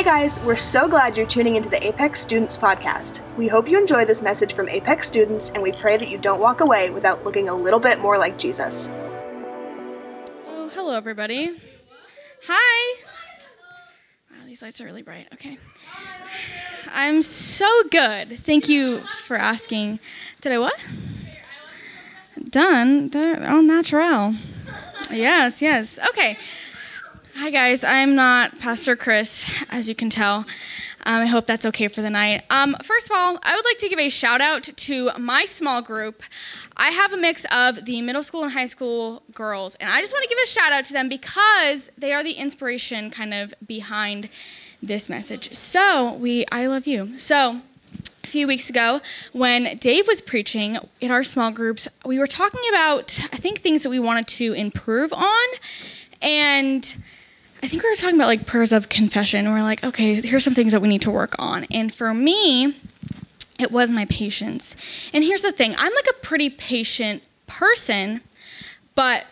Hey guys, we're so glad you're tuning into the Apex Students Podcast. We hope you enjoy this message from Apex students, and we pray that you don't walk away without looking a little bit more like Jesus. Oh, hello, everybody. Hi. Wow, these lights are really bright. Okay. I'm so good. Thank you for asking. Did I what? Done. All natural. Yes, yes. Okay. Hi, guys. I'm not Pastor Chris, as you can tell. Um, I hope that's okay for the night. Um, first of all, I would like to give a shout out to my small group. I have a mix of the middle school and high school girls, and I just want to give a shout out to them because they are the inspiration kind of behind this message. So, we, I love you. So, a few weeks ago, when Dave was preaching in our small groups, we were talking about, I think, things that we wanted to improve on. And I think we were talking about like prayers of confession. We're like, okay, here's some things that we need to work on. And for me, it was my patience. And here's the thing I'm like a pretty patient person, but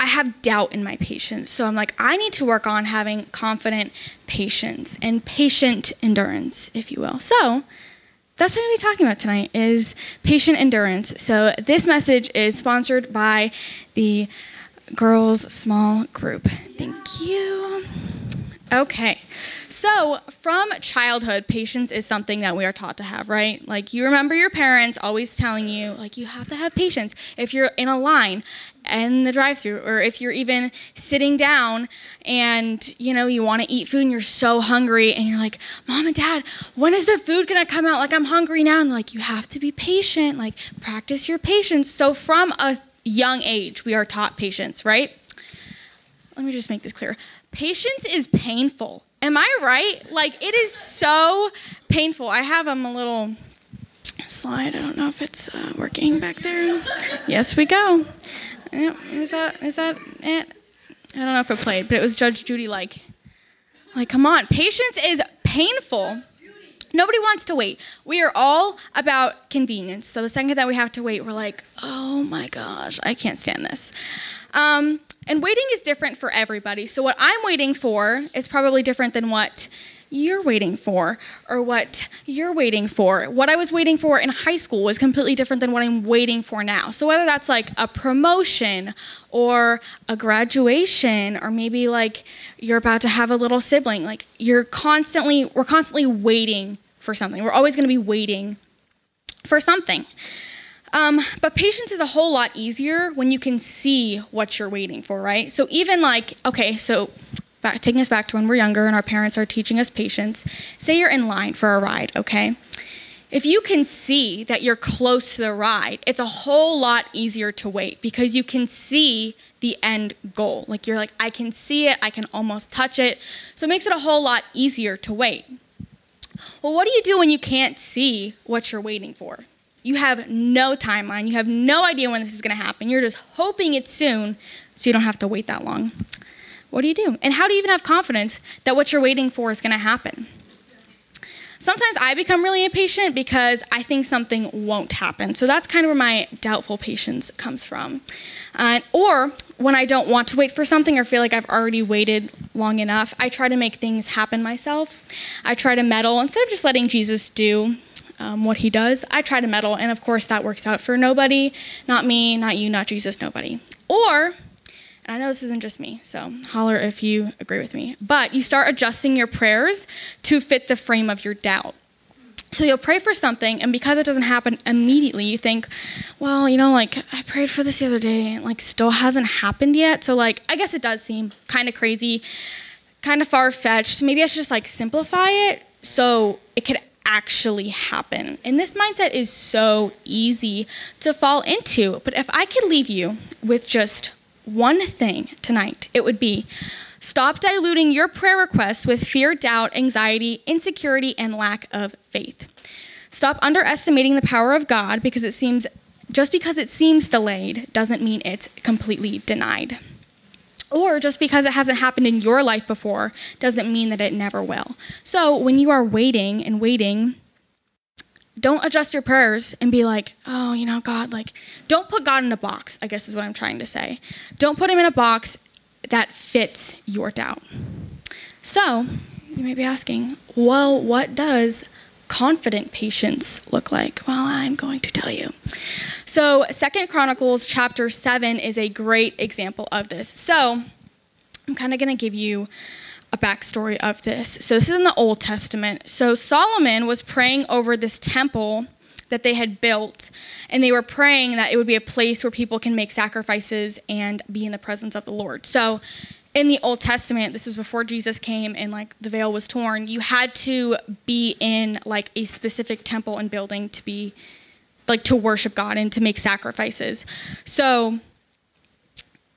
I have doubt in my patience. So I'm like, I need to work on having confident patience and patient endurance, if you will. So that's what I'm going to be talking about tonight is patient endurance. So this message is sponsored by the girls small group. Thank you. Okay. So, from childhood, patience is something that we are taught to have, right? Like, you remember your parents always telling you, like, you have to have patience. If you're in a line in the drive through, or if you're even sitting down and, you know, you want to eat food and you're so hungry and you're like, Mom and Dad, when is the food going to come out? Like, I'm hungry now. And like, you have to be patient. Like, practice your patience. So, from a young age, we are taught patience, right? Let me just make this clear. Patience is painful. Am I right? Like, it is so painful. I have um, a little slide. I don't know if it's uh, working back there. Yes, we go. is that, is that it? I don't know if it played, but it was Judge Judy like. Like, come on. Patience is painful. Nobody wants to wait. We are all about convenience. So the second that we have to wait, we're like, oh my gosh, I can't stand this. Um, and waiting is different for everybody. So what I'm waiting for is probably different than what you're waiting for or what you're waiting for. What I was waiting for in high school was completely different than what I'm waiting for now. So whether that's like a promotion or a graduation or maybe like you're about to have a little sibling, like you're constantly we're constantly waiting for something. We're always going to be waiting for something. Um, but patience is a whole lot easier when you can see what you're waiting for, right? So even like, okay, so back, taking us back to when we're younger and our parents are teaching us patience. Say you're in line for a ride, okay? If you can see that you're close to the ride, it's a whole lot easier to wait because you can see the end goal. Like you're like, I can see it, I can almost touch it. So it makes it a whole lot easier to wait. Well, what do you do when you can't see what you're waiting for? You have no timeline. You have no idea when this is going to happen. You're just hoping it's soon so you don't have to wait that long. What do you do? And how do you even have confidence that what you're waiting for is going to happen? Sometimes I become really impatient because I think something won't happen. So that's kind of where my doubtful patience comes from. Uh, or when I don't want to wait for something or feel like I've already waited long enough, I try to make things happen myself. I try to meddle instead of just letting Jesus do um, what he does. I try to meddle, and of course, that works out for nobody not me, not you, not Jesus, nobody. Or and I know this isn't just me, so holler if you agree with me. But you start adjusting your prayers to fit the frame of your doubt. So you'll pray for something, and because it doesn't happen immediately, you think, well, you know, like I prayed for this the other day, and like still hasn't happened yet. So like I guess it does seem kind of crazy, kind of far fetched. Maybe I should just like simplify it so it could actually happen. And this mindset is so easy to fall into. But if I could leave you with just one thing tonight, it would be stop diluting your prayer requests with fear, doubt, anxiety, insecurity, and lack of faith. Stop underestimating the power of God because it seems just because it seems delayed doesn't mean it's completely denied. Or just because it hasn't happened in your life before doesn't mean that it never will. So when you are waiting and waiting, don't adjust your prayers and be like, oh, you know, God, like, don't put God in a box, I guess is what I'm trying to say. Don't put him in a box that fits your doubt. So, you may be asking, well, what does confident patience look like? Well, I'm going to tell you. So, Second Chronicles chapter 7 is a great example of this. So, I'm kind of going to give you a backstory of this. So, this is in the Old Testament. So, Solomon was praying over this temple that they had built, and they were praying that it would be a place where people can make sacrifices and be in the presence of the Lord. So, in the Old Testament, this was before Jesus came and like the veil was torn, you had to be in like a specific temple and building to be like to worship God and to make sacrifices. So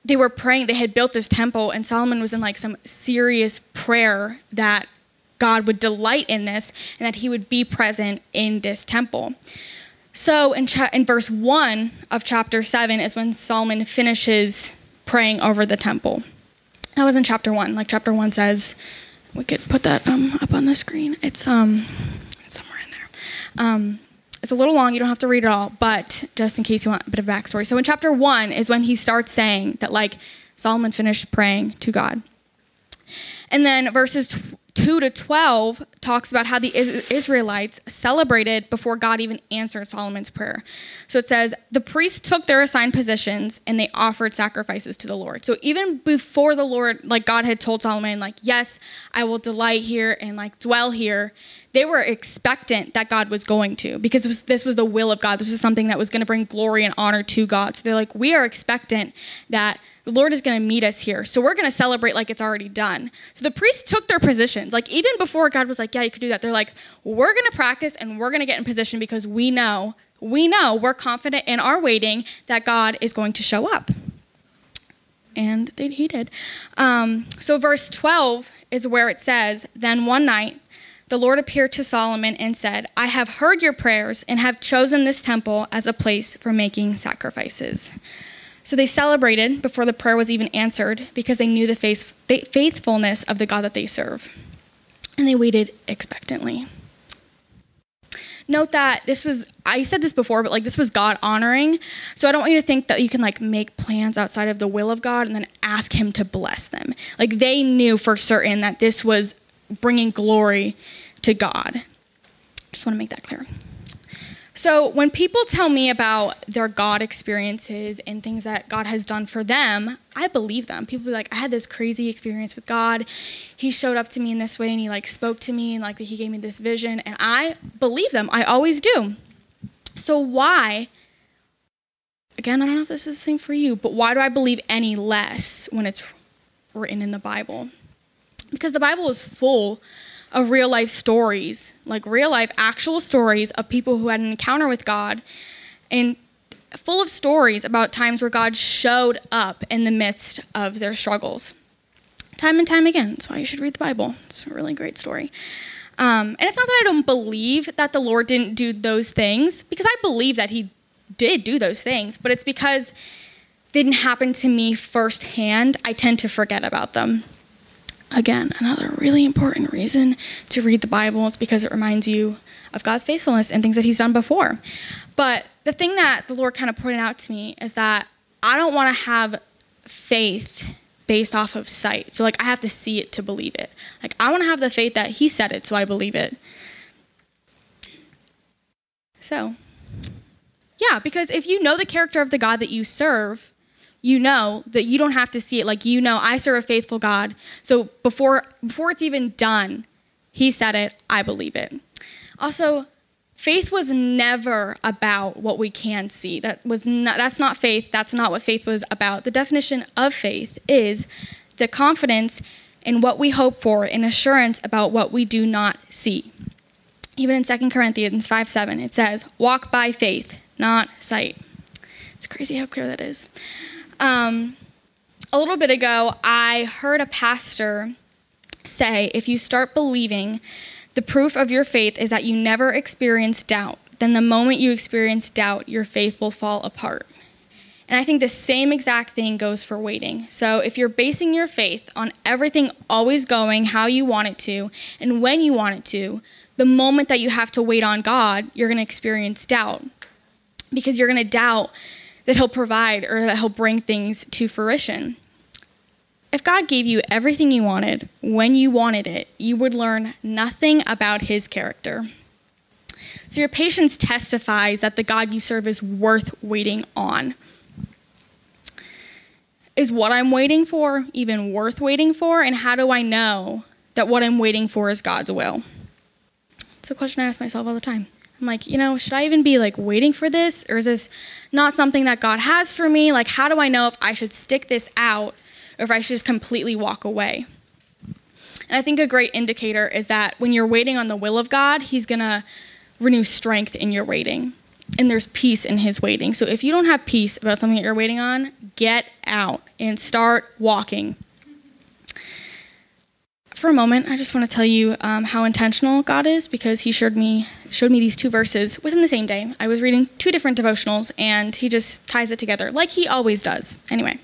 they were praying, they had built this temple, and Solomon was in like some serious prayer that God would delight in this and that he would be present in this temple. So in, cha- in verse 1 of chapter 7 is when Solomon finishes praying over the temple. That was in chapter 1. Like chapter 1 says, we could put that um, up on the screen. It's um, somewhere in there. Um, it's a little long, you don't have to read it all, but just in case you want a bit of backstory. So in chapter 1 is when he starts saying that like Solomon finished praying to God. And then verses 2 to 12 talks about how the Israelites celebrated before God even answered Solomon's prayer. So it says, The priests took their assigned positions and they offered sacrifices to the Lord. So even before the Lord, like God had told Solomon, like, yes, I will delight here and like dwell here, they were expectant that God was going to because was, this was the will of God. This was something that was going to bring glory and honor to God. So they're like, we are expectant that the Lord is going to meet us here. So we're going to celebrate like it's already done. So the priests took their positions. Like even before God was like, yeah, you could do that. They're like, we're going to practice and we're going to get in position because we know, we know, we're confident in our waiting that God is going to show up. And they, he did. Um, so verse 12 is where it says, then one night, the Lord appeared to Solomon and said, I have heard your prayers and have chosen this temple as a place for making sacrifices. So they celebrated before the prayer was even answered because they knew the faithfulness of the God that they serve. And they waited expectantly. Note that this was, I said this before, but like this was God honoring. So I don't want you to think that you can like make plans outside of the will of God and then ask Him to bless them. Like they knew for certain that this was bringing glory to God. Just want to make that clear. So, when people tell me about their God experiences and things that God has done for them, I believe them. People be like, I had this crazy experience with God. He showed up to me in this way and he like spoke to me and like he gave me this vision. And I believe them. I always do. So, why? Again, I don't know if this is the same for you, but why do I believe any less when it's written in the Bible? Because the Bible is full of real life stories, like real life actual stories of people who had an encounter with God and full of stories about times where God showed up in the midst of their struggles. Time and time again. That's why you should read the Bible. It's a really great story. Um, and it's not that I don't believe that the Lord didn't do those things, because I believe that He did do those things, but it's because they didn't happen to me firsthand. I tend to forget about them. Again, another really important reason to read the Bible is because it reminds you of God's faithfulness and things that He's done before. But the thing that the Lord kind of pointed out to me is that I don't want to have faith based off of sight. So, like, I have to see it to believe it. Like, I want to have the faith that He said it, so I believe it. So, yeah, because if you know the character of the God that you serve, you know that you don't have to see it like you know I serve a faithful God. So before before it's even done, he said it, I believe it. Also, faith was never about what we can see. That was not that's not faith. That's not what faith was about. The definition of faith is the confidence in what we hope for and assurance about what we do not see. Even in 2 Corinthians 5 7, it says, Walk by faith, not sight. It's crazy how clear that is. Um, a little bit ago, I heard a pastor say if you start believing the proof of your faith is that you never experience doubt, then the moment you experience doubt, your faith will fall apart. And I think the same exact thing goes for waiting. So if you're basing your faith on everything always going how you want it to and when you want it to, the moment that you have to wait on God, you're going to experience doubt. Because you're going to doubt that He'll provide or that He'll bring things to fruition. If God gave you everything you wanted when you wanted it, you would learn nothing about his character. So your patience testifies that the God you serve is worth waiting on. Is what I'm waiting for even worth waiting for? And how do I know that what I'm waiting for is God's will? It's a question I ask myself all the time. I'm like, you know, should I even be like waiting for this? Or is this not something that God has for me? Like, how do I know if I should stick this out or if I should just completely walk away? And I think a great indicator is that when you're waiting on the will of God, He's going to renew strength in your waiting. And there's peace in His waiting. So if you don't have peace about something that you're waiting on, get out and start walking for a moment, I just want to tell you um, how intentional God is because He showed me showed me these two verses within the same day. I was reading two different devotionals, and He just ties it together like He always does. Anyway,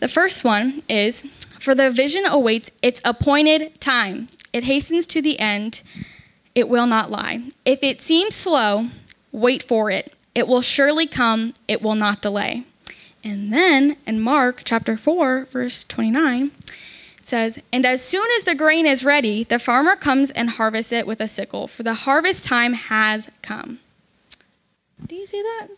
the first one is For the vision awaits its appointed time, it hastens to the end, it will not lie. If it seems slow, wait for it. It will surely come, it will not delay. And then in Mark chapter 4, verse 29, says, And as soon as the grain is ready, the farmer comes and harvests it with a sickle, for the harvest time has come. Do you see that?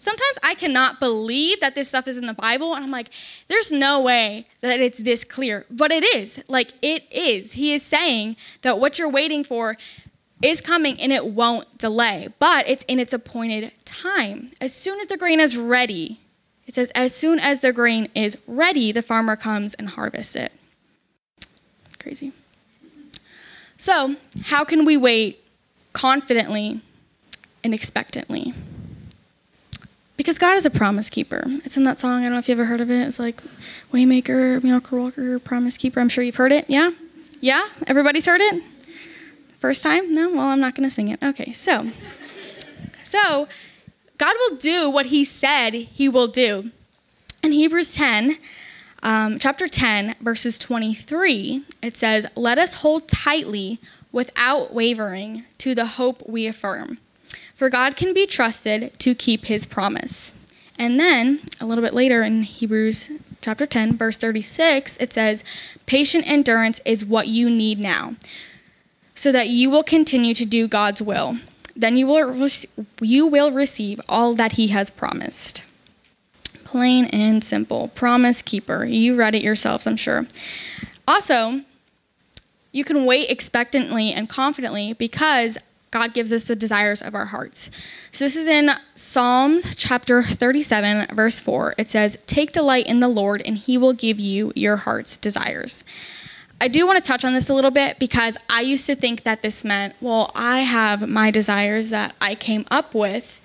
Sometimes I cannot believe that this stuff is in the Bible, and I'm like, there's no way that it's this clear. But it is. Like, it is. He is saying that what you're waiting for is coming and it won't delay, but it's in its appointed time. As soon as the grain is ready, it says, as soon as the grain is ready, the farmer comes and harvests it. Crazy. So, how can we wait confidently and expectantly? Because God is a promise keeper. It's in that song. I don't know if you ever heard of it. It's like Waymaker, Miracle Walker, Promise Keeper. I'm sure you've heard it. Yeah? Yeah? Everybody's heard it? First time? No? Well, I'm not going to sing it. Okay, so. So, God will do what he said he will do. In Hebrews 10, um, chapter 10, verses 23, it says, Let us hold tightly without wavering to the hope we affirm. For God can be trusted to keep his promise. And then a little bit later in Hebrews chapter 10, verse 36, it says, Patient endurance is what you need now, so that you will continue to do God's will then you will, you will receive all that he has promised. Plain and simple. Promise keeper. You read it yourselves, I'm sure. Also, you can wait expectantly and confidently because God gives us the desires of our hearts. So this is in Psalms chapter 37, verse 4. It says, Take delight in the Lord, and he will give you your heart's desires. I do want to touch on this a little bit because I used to think that this meant, well, I have my desires that I came up with.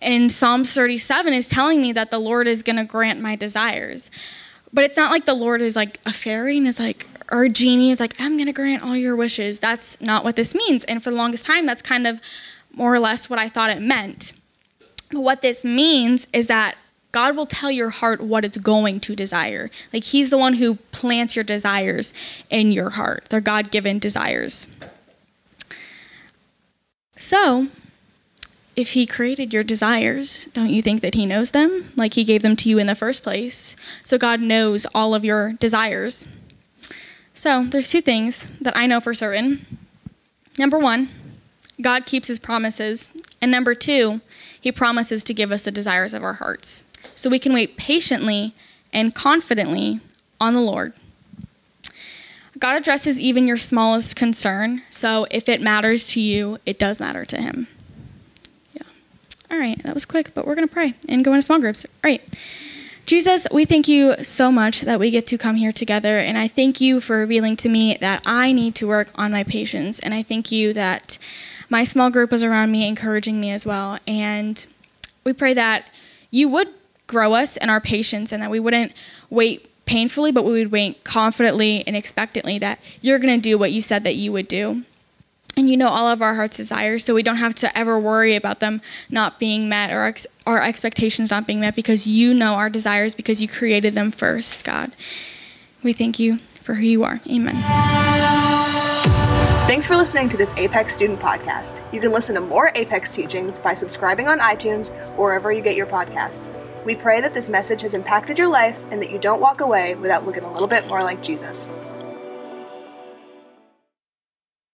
And Psalms 37 is telling me that the Lord is going to grant my desires. But it's not like the Lord is like a fairy and is like, or a genie is like, I'm going to grant all your wishes. That's not what this means. And for the longest time, that's kind of more or less what I thought it meant. But what this means is that God will tell your heart what it's going to desire. Like He's the one who plants your desires in your heart. They're God given desires. So, if He created your desires, don't you think that He knows them? Like He gave them to you in the first place. So, God knows all of your desires. So, there's two things that I know for certain. Number one, God keeps His promises. And number two, He promises to give us the desires of our hearts so we can wait patiently and confidently on the Lord. God addresses even your smallest concern, so if it matters to you, it does matter to Him. Yeah. All right, that was quick, but we're going to pray and go into small groups. All right. Jesus, we thank you so much that we get to come here together, and I thank you for revealing to me that I need to work on my patience, and I thank you that my small group was around me, encouraging me as well. And we pray that you would grow us in our patience and that we wouldn't wait painfully, but we would wait confidently and expectantly that you're going to do what you said that you would do. And you know all of our heart's desires, so we don't have to ever worry about them not being met or ex- our expectations not being met because you know our desires because you created them first, God. We thank you for who you are. Amen. Thanks for listening to this Apex Student Podcast. You can listen to more Apex teachings by subscribing on iTunes or wherever you get your podcasts. We pray that this message has impacted your life and that you don't walk away without looking a little bit more like Jesus.